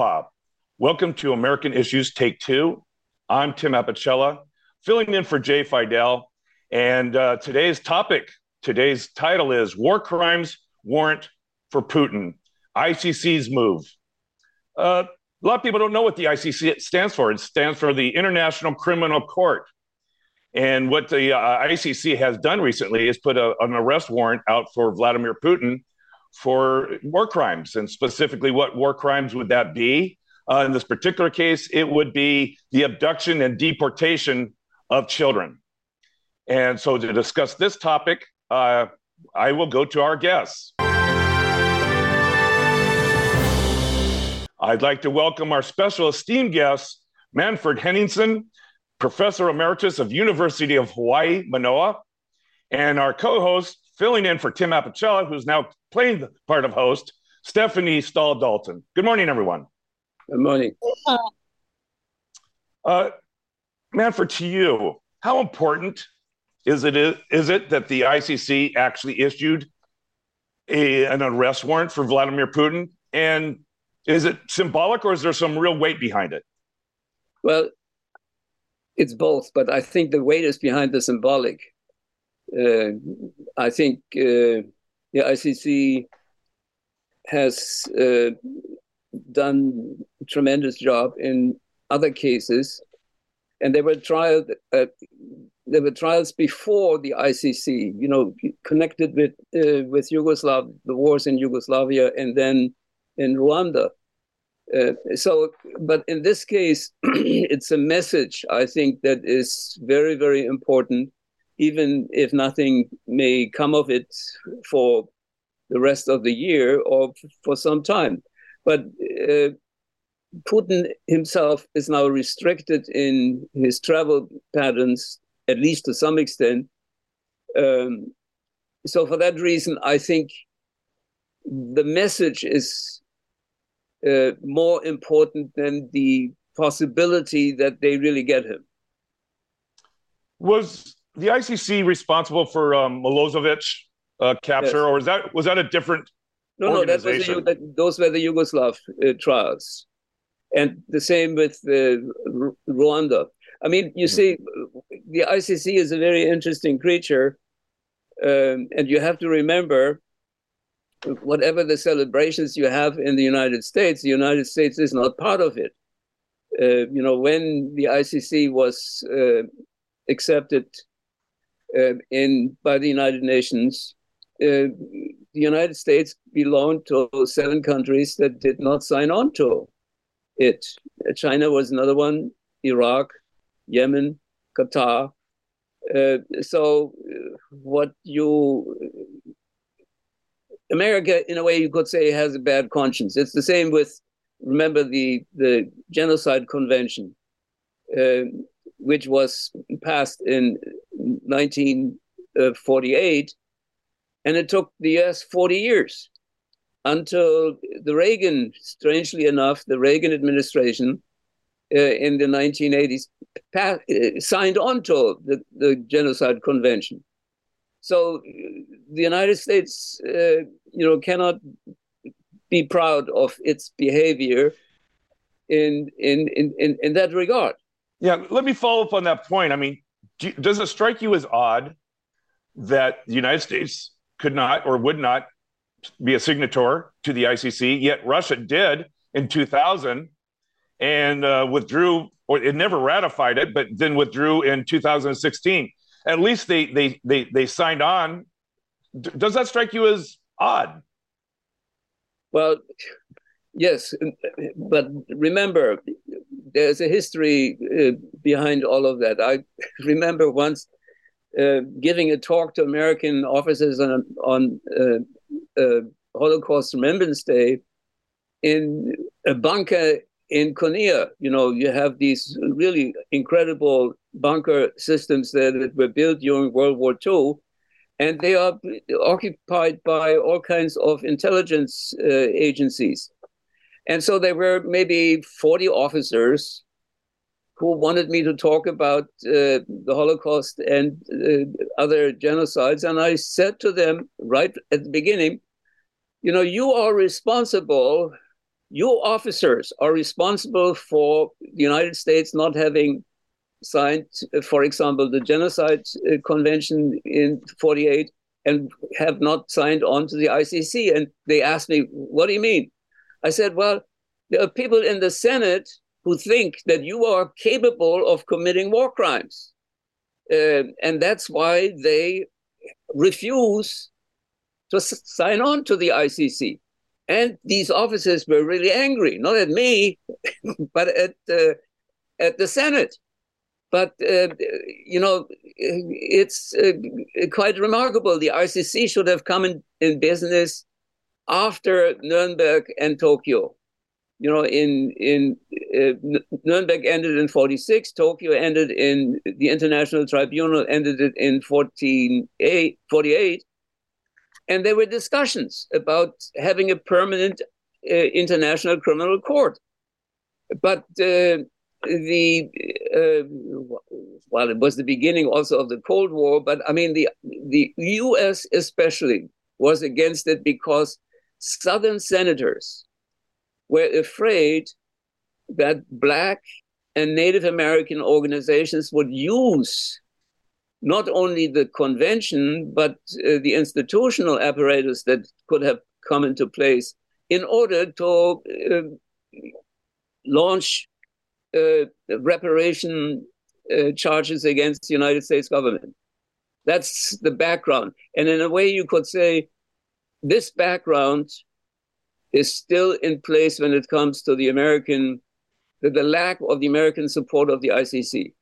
Aloha. Welcome to American Issues Take Two. I'm Tim Apicella, filling in for Jay Fidel. And uh, today's topic, today's title is War Crimes Warrant for Putin, ICC's move. Uh, a lot of people don't know what the ICC stands for. It stands for the International Criminal Court. And what the uh, ICC has done recently is put a, an arrest warrant out for Vladimir Putin for war crimes. And specifically, what war crimes would that be? Uh, in this particular case, it would be the abduction and deportation of children. And so, to discuss this topic, uh, I will go to our guests. I'd like to welcome our special esteemed guest, Manfred Henningsen, Professor Emeritus of University of Hawaii, Manoa, and our co-host, filling in for Tim Apicella, who's now playing the part of host, Stephanie Stahl Dalton. Good morning, everyone. Good morning. Uh, Manfred, to you, how important is it is it that the ICC actually issued a, an arrest warrant for Vladimir Putin? And is it symbolic or is there some real weight behind it? Well, it's both, but I think the weight is behind the symbolic. Uh, I think uh, the ICC has uh, done a tremendous job in other cases, and there were trials. Uh, there were trials before the ICC, you know, connected with uh, with Yugoslavia, the wars in Yugoslavia, and then in Rwanda. Uh, so, but in this case, it's a message I think that is very, very important, even if nothing may come of it for the rest of the year or for some time. But uh, Putin himself is now restricted in his travel patterns, at least to some extent. Um, so, for that reason, I think the message is uh, more important than the possibility that they really get him. Was the ICC responsible for um, Milosevic uh, capture, yes. or was that was that a different? No, no, that was a, those were the Yugoslav uh, trials, and the same with uh, Rwanda. I mean, you mm-hmm. see, the ICC is a very interesting creature, um, and you have to remember whatever the celebrations you have in the United States, the United States is not part of it. Uh, you know, when the ICC was uh, accepted uh, in by the United Nations, uh, the United States belonged to seven countries that did not sign on to it. China was another one, Iraq, Yemen, Qatar. Uh, so, uh, what you America, in a way, you could say, has a bad conscience. It's the same with, remember the the Genocide Convention, uh, which was passed in 1948, and it took the U.S. 40 years until the Reagan, strangely enough, the Reagan administration uh, in the 1980s uh, signed on to the, the Genocide Convention. So the United States, uh, you know, cannot be proud of its behavior in, in in in in that regard. Yeah, let me follow up on that point. I mean, do, does it strike you as odd that the United States could not or would not be a signatory to the ICC, yet Russia did in 2000 and uh, withdrew, or it never ratified it, but then withdrew in 2016 at least they they they they signed on. Does that strike you as odd? Well, yes, but remember, there's a history uh, behind all of that. I remember once uh, giving a talk to American officers on on uh, Holocaust Remembrance Day in a bunker in Kunia. You know, you have these really incredible bunker systems there that were built during World War II, and they are occupied by all kinds of intelligence uh, agencies. And so there were maybe 40 officers who wanted me to talk about uh, the Holocaust and uh, other genocides. And I said to them right at the beginning, you know, you are responsible you officers are responsible for the United States not having signed, for example, the Genocide uh, Convention in 48 and have not signed on to the ICC. And they asked me, What do you mean? I said, Well, there are people in the Senate who think that you are capable of committing war crimes. Uh, and that's why they refuse to sign on to the ICC. And these officers were really angry, not at me, but at, uh, at the Senate. But, uh, you know, it's uh, quite remarkable. The ICC should have come in, in business after Nuremberg and Tokyo. You know, in in uh, Nuremberg ended in 46, Tokyo ended in the International Tribunal ended it in 48, 48 and there were discussions about having a permanent uh, international criminal court. But uh, the uh, well, it was the beginning also of the Cold War. But I mean, the the U.S. especially was against it because Southern senators were afraid that Black and Native American organizations would use not only the convention, but uh, the institutional apparatus that could have come into place in order to uh, launch uh, reparation uh, charges against the United States government. That's the background. And in a way, you could say this background is still in place when it comes to the American, the, the lack of the American support of the ICC.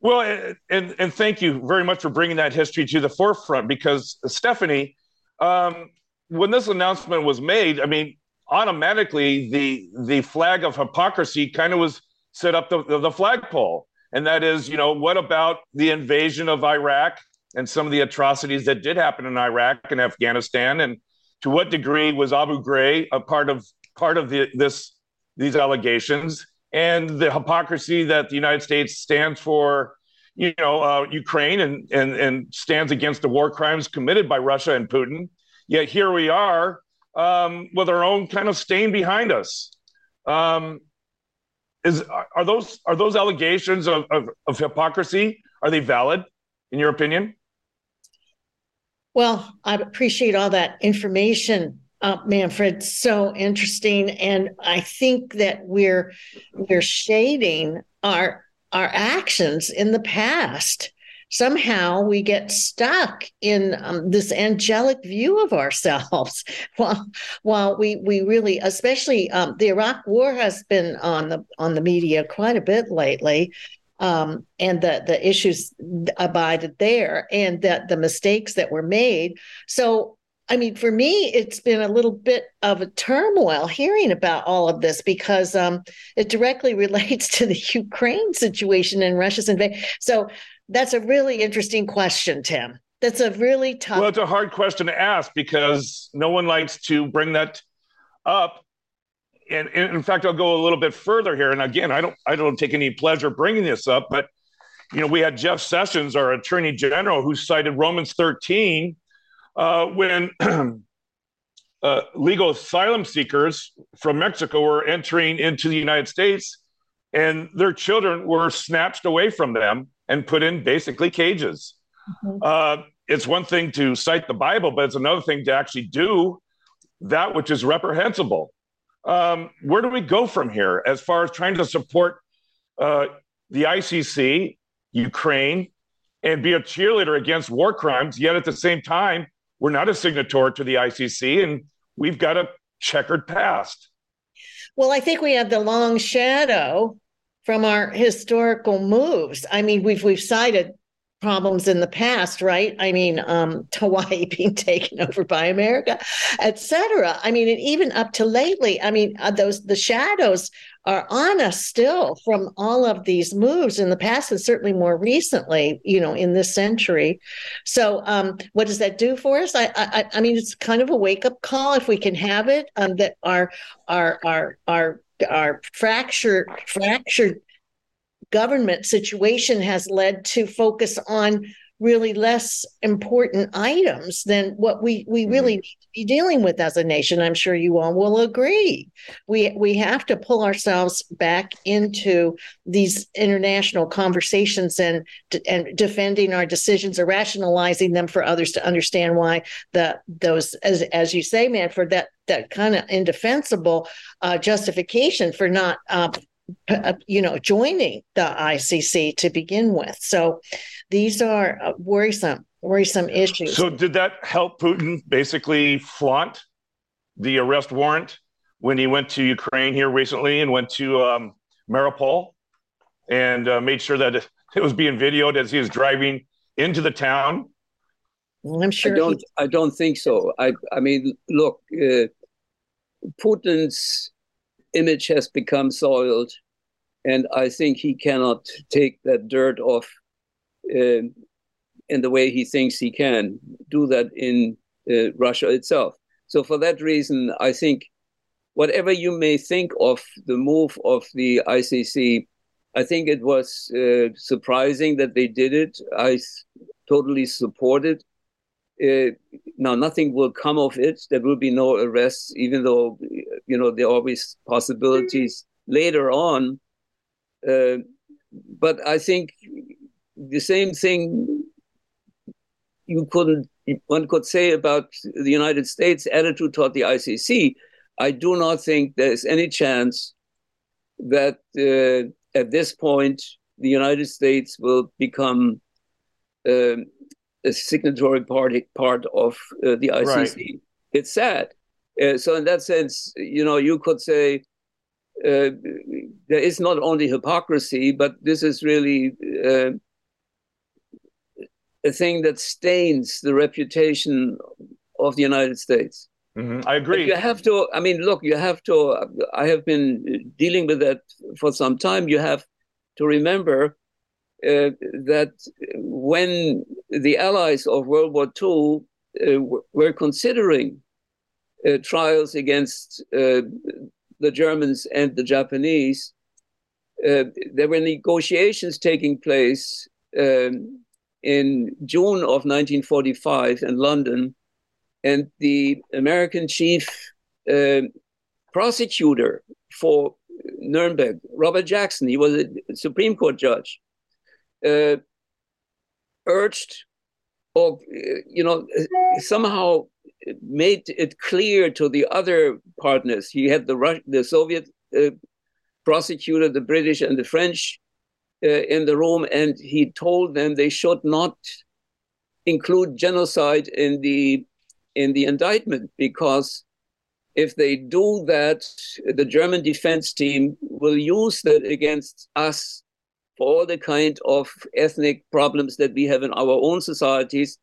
Well, and and thank you very much for bringing that history to the forefront because Stephanie, um, when this announcement was made, I mean, automatically the the flag of hypocrisy kind of was set up the, the flagpole, and that is, you know, what about the invasion of Iraq and some of the atrocities that did happen in Iraq and Afghanistan, and to what degree was Abu Ghraib a part of part of the, this these allegations? and the hypocrisy that the United States stands for, you know, uh, Ukraine and, and, and stands against the war crimes committed by Russia and Putin. Yet here we are um, with our own kind of stain behind us. Um, is are those are those allegations of, of, of hypocrisy are they valid in your opinion? Well, I appreciate all that information uh, Manfred, so interesting, and I think that we're we're shading our our actions in the past. Somehow we get stuck in um, this angelic view of ourselves, while while we we really, especially um, the Iraq War, has been on the on the media quite a bit lately, um, and the the issues abided there, and that the mistakes that were made. So I mean, for me, it's been a little bit of a turmoil hearing about all of this because um, it directly relates to the Ukraine situation and Russia's invasion. So that's a really interesting question, Tim. That's a really tough. Well, it's a hard question to ask because no one likes to bring that up. And, and in fact, I'll go a little bit further here. And again, I don't, I don't take any pleasure bringing this up, but you know, we had Jeff Sessions, our Attorney General, who cited Romans 13 uh, when uh, legal asylum seekers from Mexico were entering into the United States, and their children were snatched away from them and put in basically cages. Mm-hmm. Uh, it's one thing to cite the Bible, but it's another thing to actually do that which is reprehensible. Um, where do we go from here as far as trying to support uh, the ICC, Ukraine, and be a cheerleader against war crimes, yet at the same time we're not a signatory to the ICC, and we've got a checkered past. Well, I think we have the long shadow from our historical moves. I mean, we've we've cited problems in the past, right? I mean, um, Hawaii being taken over by America, et cetera. I mean, and even up to lately, I mean, uh, those the shadows are on us still from all of these moves in the past and certainly more recently, you know, in this century. So, um, what does that do for us? I, I, I mean, it's kind of a wake up call if we can have it. Um, that our, our, our, our, our fractured, fractured government situation has led to focus on really less important items than what we we mm-hmm. really need to be dealing with as a nation. I'm sure you all will agree. We we have to pull ourselves back into these international conversations and and defending our decisions or rationalizing them for others to understand why the those as as you say, Manfred, that that kind of indefensible uh, justification for not uh, you know, joining the ICC to begin with. So these are uh, worrisome, worrisome issues. So did that help Putin basically flaunt the arrest warrant when he went to Ukraine here recently and went to um, Mariupol and uh, made sure that it was being videoed as he was driving into the town? I'm sure. I don't. He... I don't think so. I. I mean, look, uh, Putin's image has become soiled, and I think he cannot take that dirt off uh, in the way he thinks he can do that in uh, Russia itself. So for that reason, I think whatever you may think of the move of the ICC, I think it was uh, surprising that they did it. I totally support it. Uh, now, nothing will come of it. There will be no arrests, even though you know there are always possibilities later on. Uh, but I think the same thing you couldn't one could say about the United States attitude toward the ICC. I do not think there's any chance that uh, at this point the United States will become uh, a signatory party part of uh, the ICC. Right. It's sad. Uh, so in that sense, you know, you could say uh, there is not only hypocrisy, but this is really uh, a thing that stains the reputation of the United States. Mm-hmm. I agree. But you have to. I mean, look, you have to. I have been dealing with that for some time. You have to remember uh, that when the allies of World War II uh, were considering uh, trials against uh, the Germans and the Japanese, uh, there were negotiations taking place um, in June of 1945 in London, and the American chief uh, prosecutor for Nuremberg, Robert Jackson, he was a Supreme Court judge, uh, urged or, you know, somehow made it clear to the other partners. He had the Rus- the Soviet uh, prosecutor, the British and the French uh, in the room, and he told them they should not include genocide in the in the indictment because if they do that, the German defense team will use that against us for all the kind of ethnic problems that we have in our own societies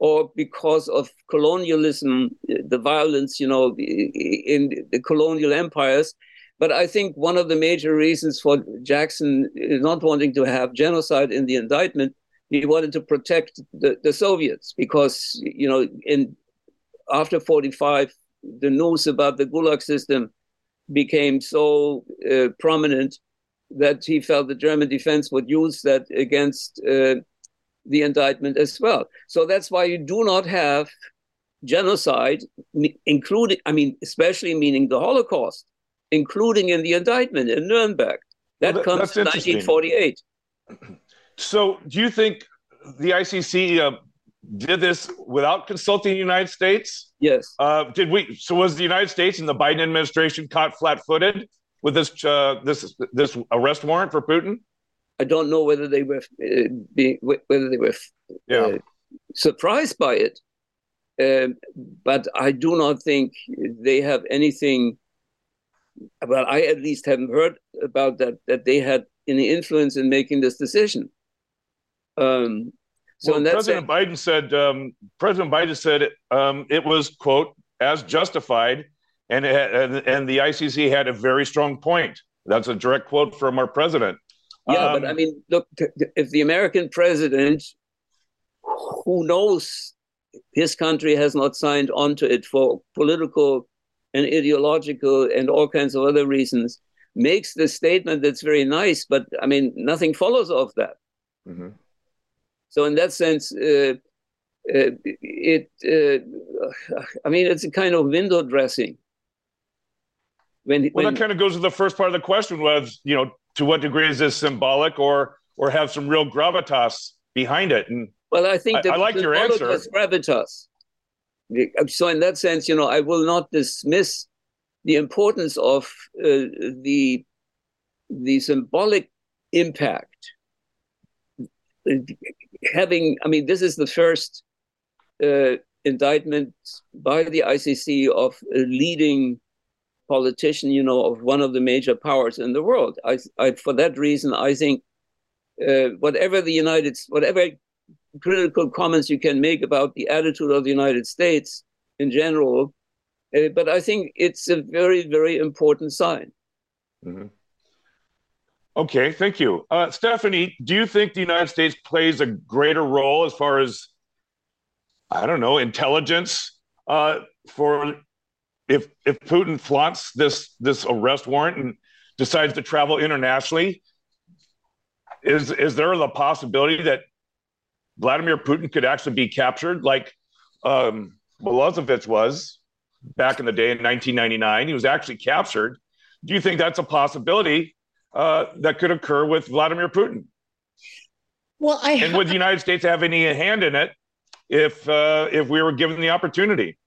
or because of colonialism, the violence, you know, in the colonial empires. But I think one of the major reasons for Jackson not wanting to have genocide in the indictment, he wanted to protect the, the Soviets because, you know, in after 45, the news about the Gulag system became so uh, prominent that he felt the German defense would use that against uh, the indictment as well. So that's why you do not have genocide, including, I mean, especially meaning the Holocaust, including in the indictment in Nuremberg. That, well, comes in 1948. So do you think the ICC uh, did this without consulting the United States? Yes. Uh, did we? So was the United States and the Biden administration caught flat-footed with this uh, this this arrest warrant for Putin? I don't know whether they were uh, be, whether they were yeah. uh, surprised by it, um, but I do not think they have anything. Well, I at least haven't heard about that that they had any influence in making this decision. Um, so well, President sense, Biden said um, President Biden said it, um, it was quote as justified, and, and and the ICC had a very strong point. That's a direct quote from our president. Yeah, um, but I mean, look, if the American president, who knows his country has not signed onto it for political and ideological and all kinds of other reasons, makes the statement that's very nice, but I mean, nothing follows of that. Mm-hmm. So in that sense, uh, uh, it uh, I mean it's a kind of window dressing. When, well, when, that kind of goes to the first part of the question was, you know, to what degree is this symbolic or or have some real gravitas behind it? And well, I think I, I like your answer. Gravitas. So in that sense, you know, I will not dismiss the importance of uh, the the symbolic impact. Having, I mean, this is the first uh, indictment by the ICC of a leading politician, you know, of one of the major powers in the world. I, I for that reason, I think uh, whatever the United, whatever critical comments you can make about the attitude of the United States in general, uh, but I think it's a very, very important sign. Mm-hmm. Okay, thank you. Uh, Stephanie, do you think the United States plays a greater role as far as, I don't know, intelligence uh, for if if Putin flaunts this this arrest warrant and decides to travel internationally? Is is there the possibility that Vladimir Putin could actually be captured like um, Milosevic was back in the day in 1999. He was actually captured. Do you think that's a possibility uh, that could occur with Vladimir Putin? Well, I and would the United States have any hand in it if uh, if we were given the opportunity?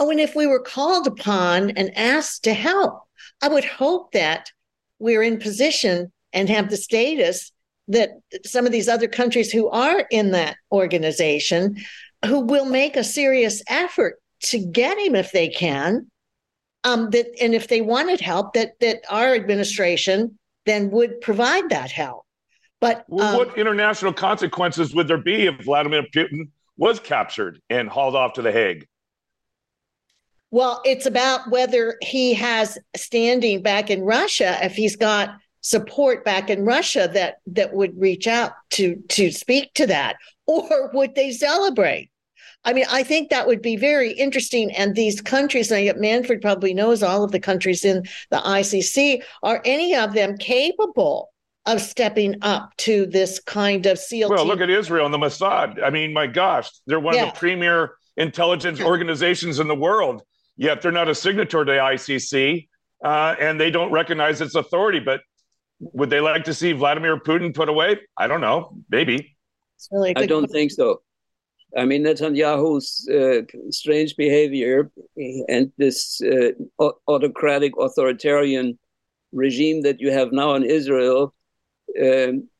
Oh, and if we were called upon and asked to help, I would hope that we're in position and have the status that some of these other countries who are in that organization who will make a serious effort to get him if they can um, that and if they wanted help that that our administration then would provide that help. But well, um, what international consequences would there be if vladimir putin was captured and hauled off to the hague well it's about whether he has standing back in russia if he's got support back in Russia that that would reach out to to speak to that or would they celebrate I mean, I think that would be very interesting. And these countries, and Manfred probably knows all of the countries in the ICC, are any of them capable of stepping up to this kind of SEAL? Well, look at Israel and the Mossad. I mean, my gosh, they're one yeah. of the premier intelligence organizations in the world. Yet they're not a signatory to the ICC, uh, and they don't recognize its authority. But would they like to see Vladimir Putin put away? I don't know. Maybe. Really I don't think so. I mean, Netanyahu's uh, strange behavior and this uh, autocratic, authoritarian regime that you have now in Israel, um,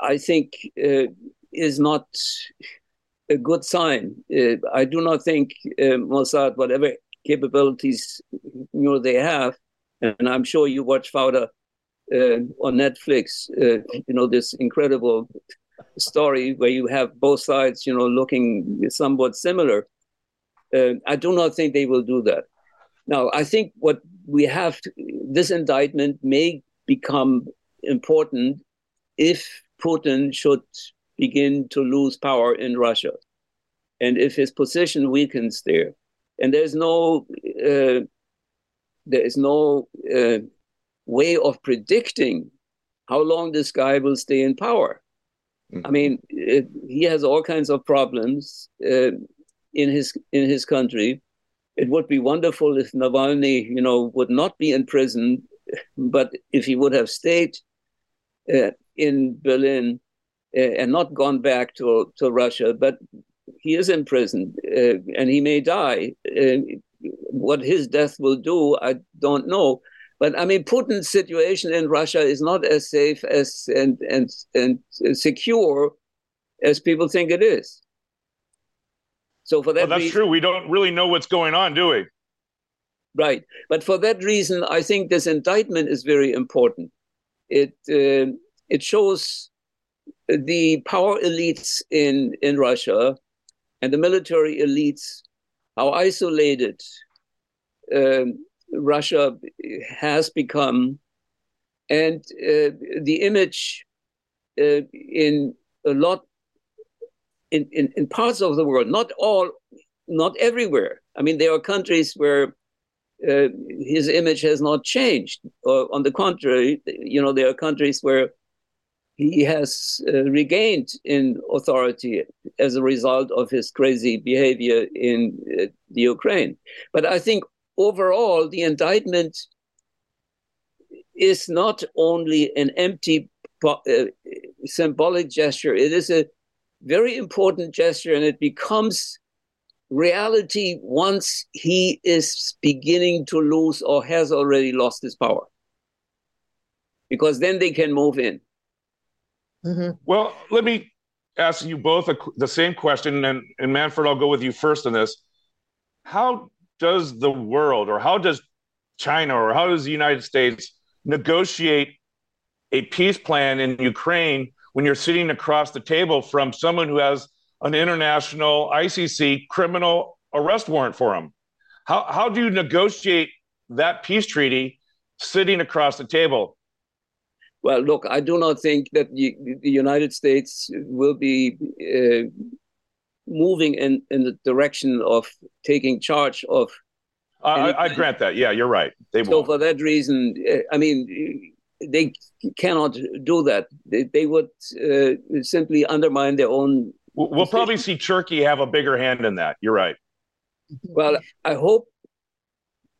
I think, uh, is not a good sign. Uh, I do not think uh, Mossad, whatever capabilities you know they have, and I'm sure you watch Fauda uh, on Netflix, you know this incredible story where you have both sides, you know, looking somewhat similar. Uh, I do not think they will do that. Now, I think what we have to, this indictment may become important if Putin should begin to lose power in Russia, and if his position weakens there, and there's no uh, there is no uh, way of predicting how long this guy will stay in power. I mean, it, he has all kinds of problems uh, in his in his country. It would be wonderful if Navalny, you know, would not be in prison, but if he would have stayed uh, in Berlin uh, and not gone back to to Russia. But he is in prison uh, and he may die. Uh, what his death will do, I don't know. But I mean, Putin's situation in Russia is not as safe as and and and secure as people think it is. So for that, well, that's reason, true. We don't really know what's going on, do we? Right, but for that reason, I think this indictment is very important. It uh, it shows the power elites in in Russia and the military elites how isolated um, Russia has become, and uh, the image uh, in a lot in, in, in parts of the world, not all, not everywhere. I mean, there are countries where uh, his image has not changed. Or on the contrary, you know, there are countries where he has uh, regained in authority as a result of his crazy behavior in uh, the Ukraine. But I think overall, the indictment is not only an empty uh, symbolic gesture, it is a very important gesture, and it becomes reality once he is beginning to lose or has already lost his power. Because then they can move in. Mm-hmm. Well, let me ask you both a, the same question, and, and Manfred, I'll go with you first on this. How does the world, or how does China, or how does the United States negotiate a peace plan in Ukraine when you're sitting across the table from someone who has an international ICC criminal arrest warrant for him? How, how do you negotiate that peace treaty sitting across the table? Well, look, I do not think that the United States will be uh, moving in, in the direction of taking charge of. I, I, grant that. Yeah, you're right. They so won't. for that reason, uh, I mean, they cannot do that. They, they would uh, simply undermine their own. We'll decision. probably see Turkey have a bigger hand in that. You're right. Well, I hope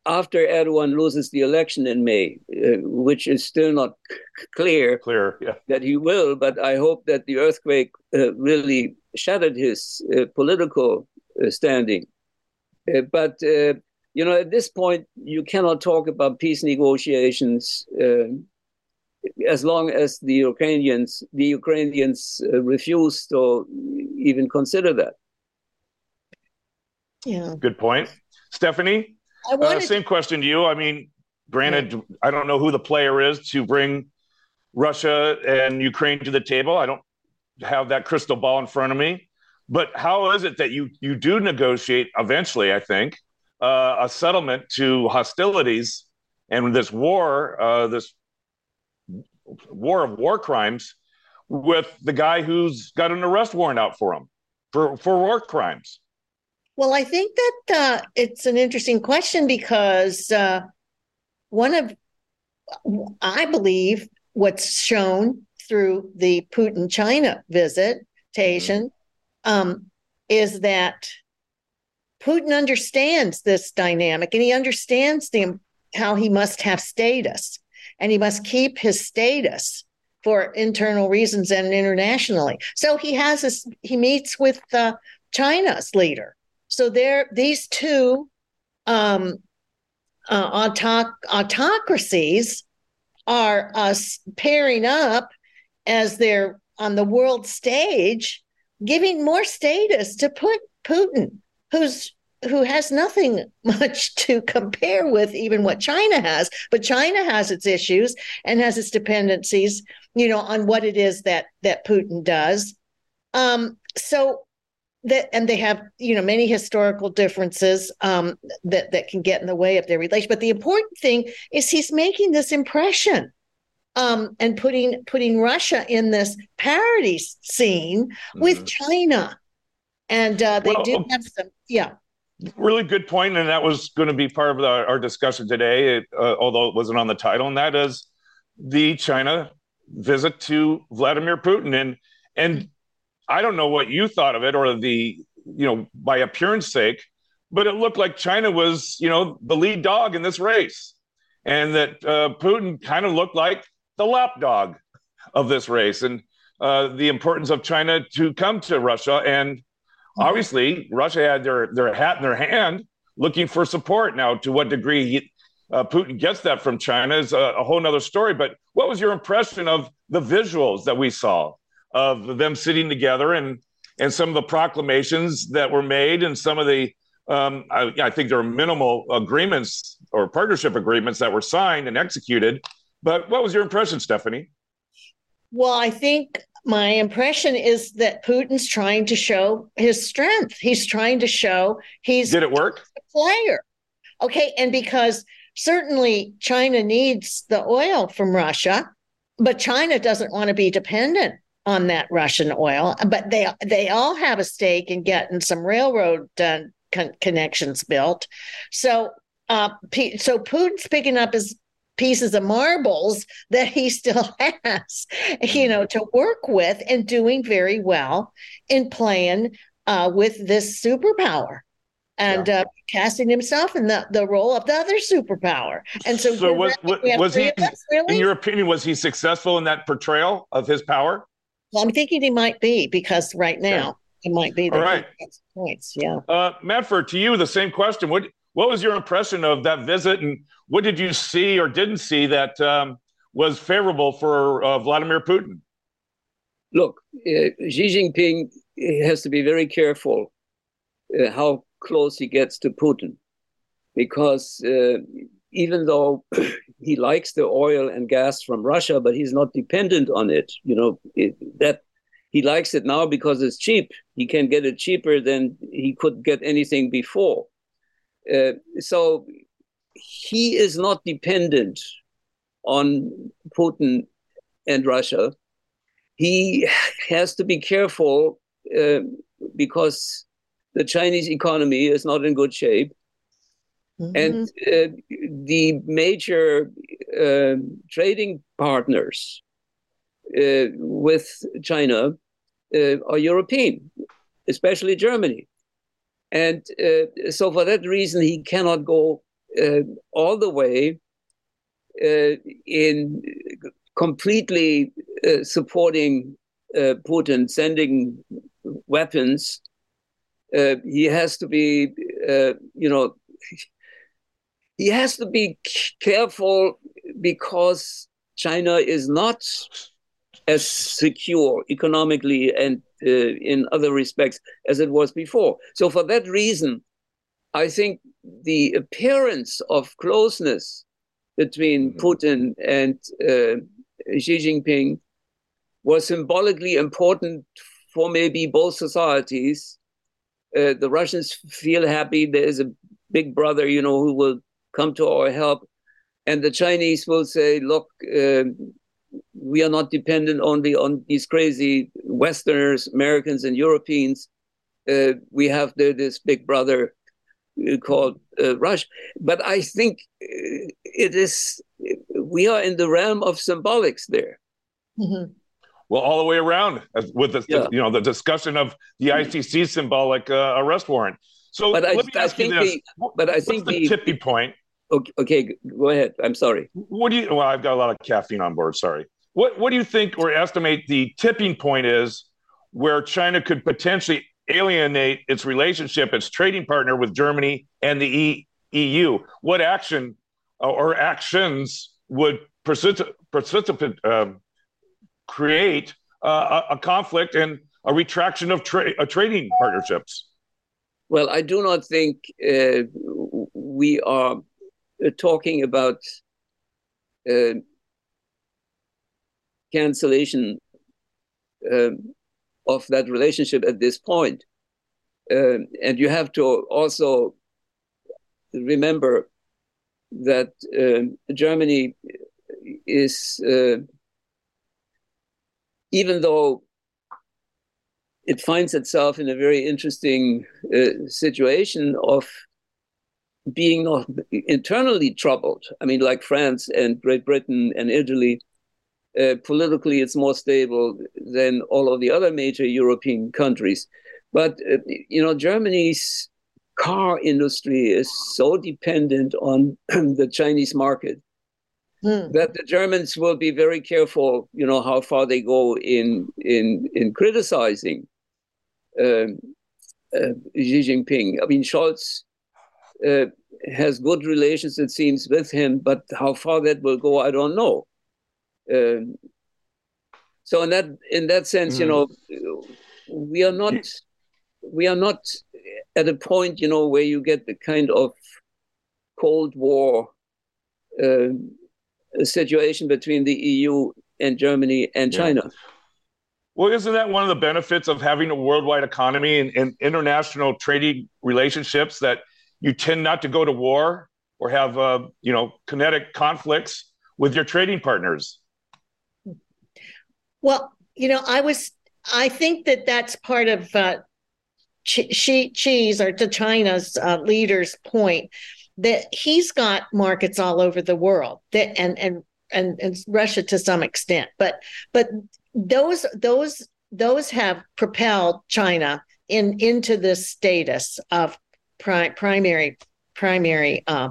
after Erdogan loses the election in May, uh, which is still not c- clear, clear yeah. that he will, but I hope that the earthquake uh, really shattered his uh, political uh, standing. Uh, but uh, you know, at this point, you cannot talk about peace negotiations as long as the Ukrainians the Ukrainians refuse to even consider that. Yeah. Good point, Stephanie. Uh, same question to you. I mean, granted. I don't know who the player is to bring Russia and Ukraine to the table. I don't have that crystal ball in front of me. But how is it that you you do negotiate eventually? I think uh, a settlement to hostilities and this war, uh, this war of war crimes, with the guy who's got an arrest warrant out for him for for war crimes. Well, I think that uh, it's an interesting question because uh, one of, I believe, what's shown through the Putin China visitation mm-hmm. um, is that Putin understands this dynamic and he understands the, how he must have status and he must keep his status for internal reasons and internationally. So he has this, he meets with uh, China's leader so there, these two um, uh, autoc- autocracies are pairing up as they're on the world stage, giving more status to put Putin, who's who has nothing much to compare with even what China has, but China has its issues and has its dependencies, you know, on what it is that that Putin does. Um, so that and they have you know many historical differences um, that that can get in the way of their relation. But the important thing is he's making this impression um, and putting putting Russia in this parody scene mm-hmm. with China, and uh, they well, do have some yeah. Really good point, and that was going to be part of the, our discussion today, it, uh, although it wasn't on the title, and that is the China visit to Vladimir Putin, and and I don't know what you thought of it or the, you know, by appearance sake, but it looked like China was, you know, the lead dog in this race. And that uh, Putin kind of looked like the lapdog of this race and uh, the importance of China to come to Russia. And mm-hmm. obviously, Russia had their, their hat in their hand looking for support. Now, to what degree he, uh, Putin gets that from China is a, a whole other story. But what was your impression of the visuals that we saw? Of them sitting together and and some of the proclamations that were made and some of the um, I, I, think there are minimal agreements or partnership agreements that were signed and executed. But what was your impression, Stephanie? Well, I think my impression is that Putin's trying to show his strength. He's trying to show he's did it work? A player. Okay, and because certainly China needs the oil from Russia, but China doesn't want to be dependent on that Russian oil, but they they all have a stake in getting some railroad uh, con- connections built. So, uh, so Putin's picking up his pieces of marbles that he still has, you know, to work with and doing very well in playing uh, with this superpower and yeah. uh, casting himself in the, the role of the other superpower. And so, so was, was, was he, really? in your opinion, was he successful in that portrayal of his power? Well, I'm thinking he might be because right now he might be. All right. Points. Yeah. Uh, Manfred, to you, the same question. What what was your impression of that visit, and what did you see or didn't see that um, was favorable for uh, Vladimir Putin? Look, uh, Xi Jinping has to be very careful uh, how close he gets to Putin, because uh, even though he likes the oil and gas from Russia, but he's not dependent on it. You know it, that he likes it now because it's cheap. He can get it cheaper than he could get anything before. Uh, so he is not dependent on Putin and Russia. He has to be careful uh, because the Chinese economy is not in good shape. Mm-hmm. And uh, the major uh, trading partners uh, with China uh, are European, especially Germany. And uh, so, for that reason, he cannot go uh, all the way in completely supporting Putin, sending weapons uh, he has to be, uh, you know, he has to be careful because China is not as secure economically and uh, in other respects as it was before. So, for that reason, I think the appearance of closeness between mm-hmm. Putin and uh, Xi Jinping was symbolically important for maybe both societies uh, the Russians feel happy. There is a big brother, you know, who will come to our help. And the Chinese will say, look, uh, we are not dependent only on these crazy Westerners, Americans, and Europeans. Uh, we have the, this big brother uh, called uh, Russia. But I think uh, it is, we are in the realm of symbolics there. Mm-hmm well, all the way around with the, yeah. you know the discussion of the ICC symbolic uh, arrest warrant. So but I, I think the, but I think the, the tipping point. Okay, okay, go ahead. I'm sorry. What do you? Well, I've got a lot of caffeine on board. Sorry. What What do you think or estimate the tipping point is where China could potentially alienate its relationship, its trading partner with Germany and the e- EU? What action uh, or actions would precipitate? Um, create uh, a, a, conflict and a retraction of tra- uh, trading partnerships? Well, I do not think uh, we are talking about uh, cancellation um, of that relationship at this point. And you have to also remember that Germany is uh, even though it finds itself in a very interesting uh, situation of being not internally troubled. I mean, like France and Great Britain and Italy, uh, politically it's more stable than all of the other major European countries. But, uh, you know, Germany's car industry is so dependent on the Chinese market Hmm. that the Germans will be very careful, you know, how far they go in in in criticizing um, uh, Xi Jinping. I mean, Scholz uh, has good relations, it seems, with him, but how far that will go, I don't know. Um, so in that in that sense, mm. you hmm. know, we are not we are not at a point, you know, where you get the kind of Cold War. Um, situation between the EU and Germany and China. Well, isn't that one of the benefits of having a worldwide economy and, and, international trading relationships that you tend not to go to war or have, uh, you know, kinetic conflicts with your trading partners? Well, you know, I was, I think that that's part of uh, Xi, Xi's or to China's uh, leader's point that he's got markets all over the world that and and and, and Russia to some extent, but but those those those have propelled China in into this status of pri- primary primary uh,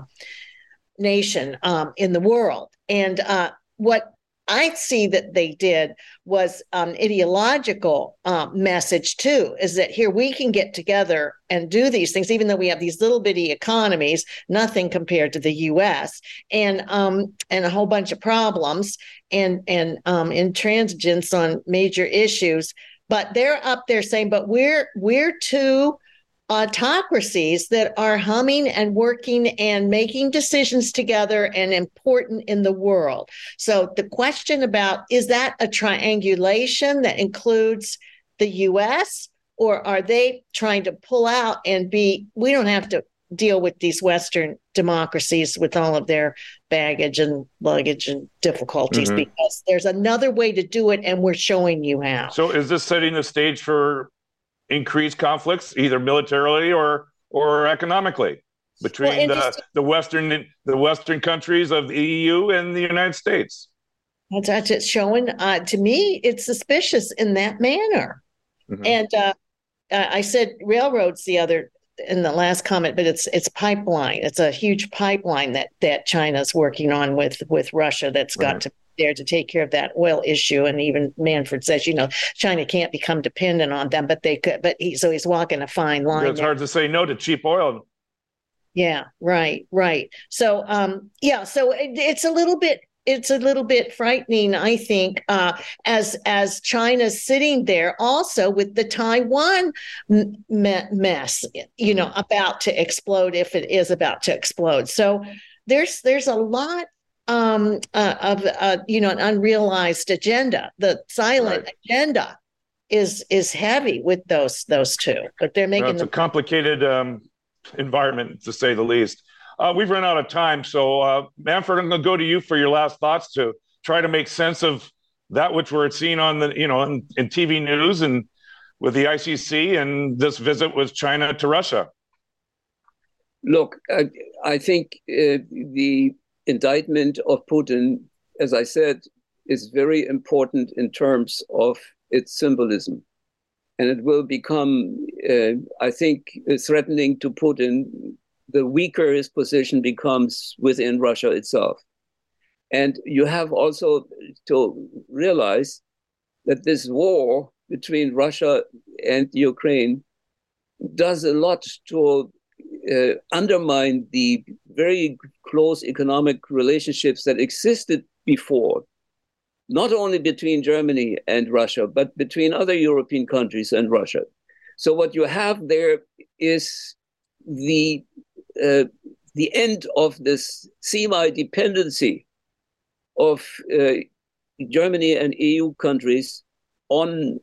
nation um, in the world. And uh, what I see that they did was an um, ideological um, message too, is that here we can get together and do these things, even though we have these little bitty economies, nothing compared to the U.S. and um, and a whole bunch of problems and and um, intransigence on major issues. But they're up there saying, but we're we're too autocracies that are humming and working and making decisions together and important in the world. So the question about is that a triangulation that includes the US or are they trying to pull out and be we don't have to deal with these western democracies with all of their baggage and luggage and difficulties mm-hmm. because there's another way to do it and we're showing you how. So is this setting the stage for increased conflicts, either militarily or or economically, between well, the, the western the western countries of the EU and the United States. That's, that's it's showing. Uh, to me, it's suspicious in that manner. Mm-hmm. And uh, I said railroads the other in the last comment, but it's it's pipeline. It's a huge pipeline that that China's working on with with Russia. That's got right. to there to take care of that oil issue. And even Manfred says, you know, China can't become dependent on them, but they could. But he, so he's walking a fine line. It's there. hard to say no to cheap oil. Yeah, right, right. So, um, yeah, so it, it's a little bit it's a little bit frightening, I think, uh, as as China's sitting there also with the Taiwan m- mess, you know, about to explode if it is about to explode. So there's there's a lot um, uh, of uh, you know an unrealized agenda. The silent right. agenda is is heavy with those those two, but they're making well, it's a complicated um, environment to say the least. Uh, we've run out of time, so uh, Manfred, I'm going to go to you for your last thoughts to try to make sense of that which we're seeing on the you know in, in TV news and with the ICC and this visit with China to Russia. Look, I, I think uh, the indictment of Putin, as I said, is very important in terms of its symbolism. And it will become, uh, I think, threatening to Putin. The weaker his position becomes within Russia itself. And you have also to realize that this war between Russia and Ukraine does a lot to uh, undermine the very close economic relationships that existed before, not only between Germany and Russia, but between other European countries and Russia. So what you have there is the uh, the end of this semi-dependency of uh, Germany and EU countries on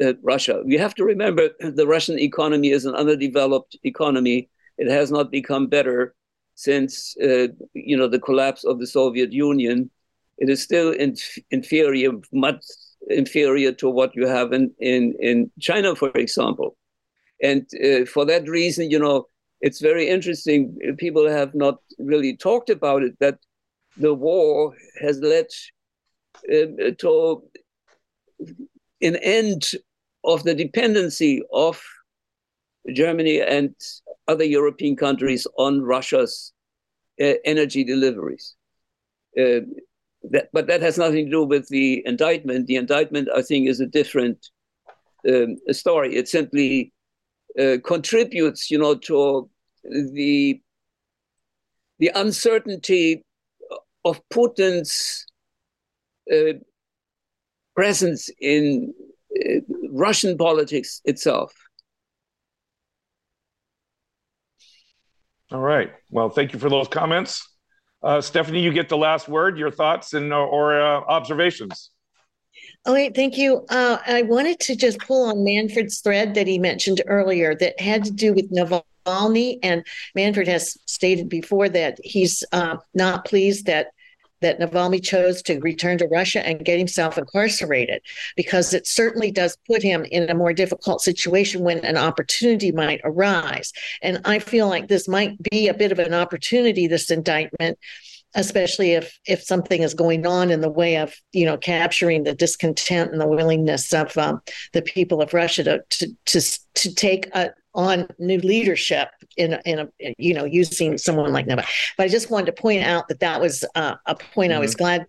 uh, Russia. You have to remember the Russian economy is an underdeveloped economy. It has not become better since uh, you know the collapse of the Soviet Union. It is still inf- inferior, much inferior to what you have in in, in China, for example. And uh, for that reason, you know, it's very interesting. People have not really talked about it that the war has led uh, to an end of the dependency of Germany and other European countries on Russia's uh, energy deliveries. Uh, that, but that has nothing to do with the indictment. The indictment, I think, is a different um, story. It simply uh, contributes, you know, to the the uncertainty of Putin's uh, presence in uh, Russian politics itself. All right. Well, thank you for those comments. Uh, Stephanie, you get the last word, your thoughts and or uh, observations. All right, thank you. Uh, I wanted to just pull on Manfred's thread that he mentioned earlier that had to do with Navalny. And Manfred has stated before that he's uh, not pleased that that Navalny chose to return to Russia and get himself incarcerated because it certainly does put him in a more difficult situation when an opportunity might arise. And I feel like this might be a bit of an opportunity, this indictment especially if if something is going on in the way of you know capturing the discontent and the willingness of um, the people of Russia to to to, to take a, on new leadership in in a you know using someone like Neva. But I just wanted to point out that that was uh, a point mm-hmm. I was mm-hmm. glad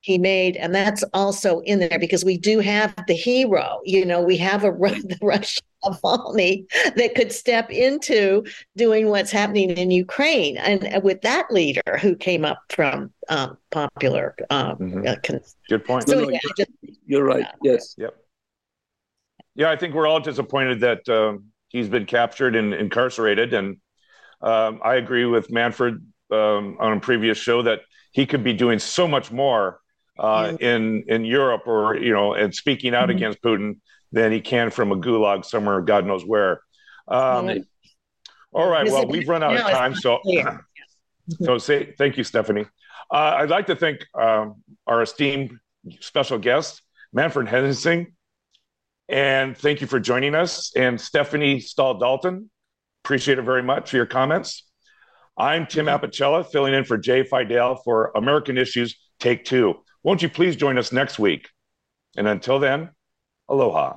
he made, and that's also in there because we do have the hero. You know, we have a the Russian Navalny that could step into doing what's happening in Ukraine, and with that leader who came up from um, popular. Um, mm-hmm. uh, con- Good point. So, no, no, yeah, you're, just, you're, right. yes. Yep. Yeah, I think we're all disappointed that um, he's been captured and incarcerated, and um, I agree with Manfred um, on a previous show that he could be doing so much more uh, yeah. in in Europe or you know and speaking out mm-hmm. against Putin than he can from a gulag somewhere, God knows where. Um. All right. Well, we've run out of time, so so say thank you, Stephanie. Uh, I'd like to thank um, our esteemed special guest, Manfred Henningsen, and thank you for joining us. And Stephanie Stahl Dalton, appreciate it very much for your comments. I'm Tim Apicella, filling in for Jay Fidel for American Issues Take Two. Won't you please join us next week? And until then, aloha.